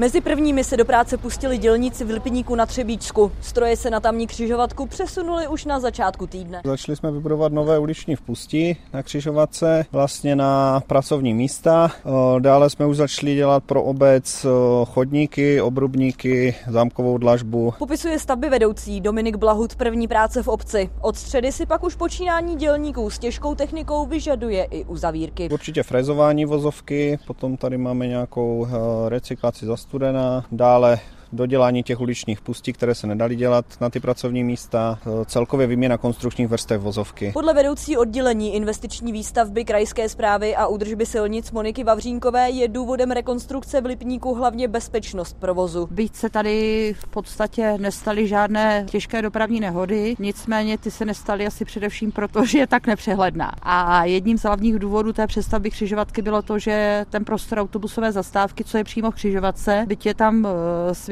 Mezi prvními se do práce pustili dělníci v Lipníku na Třebíčsku. Stroje se na tamní křižovatku přesunuli už na začátku týdne. Začali jsme vybudovat nové uliční vpustí na křižovatce, vlastně na pracovní místa. Dále jsme už začali dělat pro obec chodníky, obrubníky, zámkovou dlažbu. Popisuje stavby vedoucí Dominik Blahut první práce v obci. Od středy si pak už počínání dělníků s těžkou technikou vyžaduje i uzavírky. Určitě frezování vozovky, potom tady máme nějakou recyklaci zastudená, dále dodělání těch uličních pustí, které se nedali dělat na ty pracovní místa, e, celkově výměna konstrukčních vrstev vozovky. Podle vedoucí oddělení investiční výstavby krajské zprávy a údržby silnic Moniky Vavřínkové je důvodem rekonstrukce v Lipníku hlavně bezpečnost provozu. Byť se tady v podstatě nestaly žádné těžké dopravní nehody, nicméně ty se nestaly asi především proto, že je tak nepřehledná. A jedním z hlavních důvodů té přestavby křižovatky bylo to, že ten prostor autobusové zastávky, co je přímo v křižovatce, byť je tam e,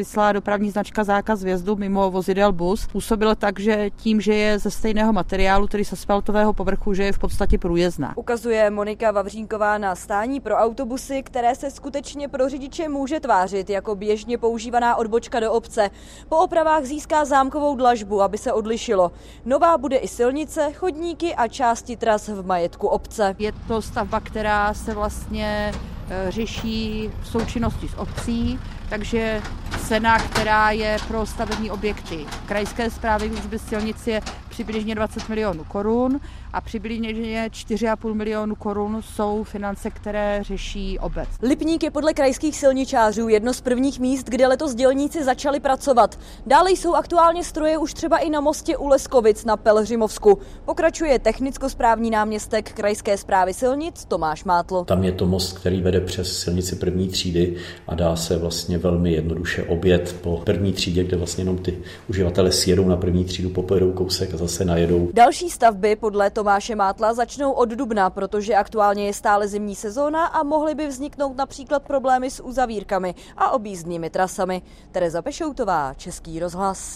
závislá dopravní značka zákaz vjezdu mimo vozidel bus působilo tak, že tím, že je ze stejného materiálu, tedy z asfaltového povrchu, že je v podstatě průjezdná. Ukazuje Monika Vavřínková na stání pro autobusy, které se skutečně pro řidiče může tvářit jako běžně používaná odbočka do obce. Po opravách získá zámkovou dlažbu, aby se odlišilo. Nová bude i silnice, chodníky a části tras v majetku obce. Je to stavba, která se vlastně eh, řeší v součinnosti s obcí, takže cena, která je pro stavební objekty. Krajské zprávy údržby silnic je přibližně 20 milionů korun a přibližně 4,5 milionu korun jsou finance, které řeší obec. Lipník je podle krajských silničářů jedno z prvních míst, kde letos dělníci začali pracovat. Dále jsou aktuálně stroje už třeba i na mostě u Leskovic na Pelhřimovsku. Pokračuje technicko-správní náměstek krajské zprávy silnic Tomáš Mátl. Tam je to most, který vede přes silnici první třídy a dá se vlastně velmi jednoduše obět po první třídě, kde vlastně jenom ty uživatelé sjedou na první třídu, popojedou kousek a zase najedou. Další stavby podle Tomáše Mátla začnou od dubna, protože aktuálně je stále zimní sezóna a mohly by vzniknout například problémy s uzavírkami a objízdnými trasami. Tereza Pešoutová, Český rozhlas.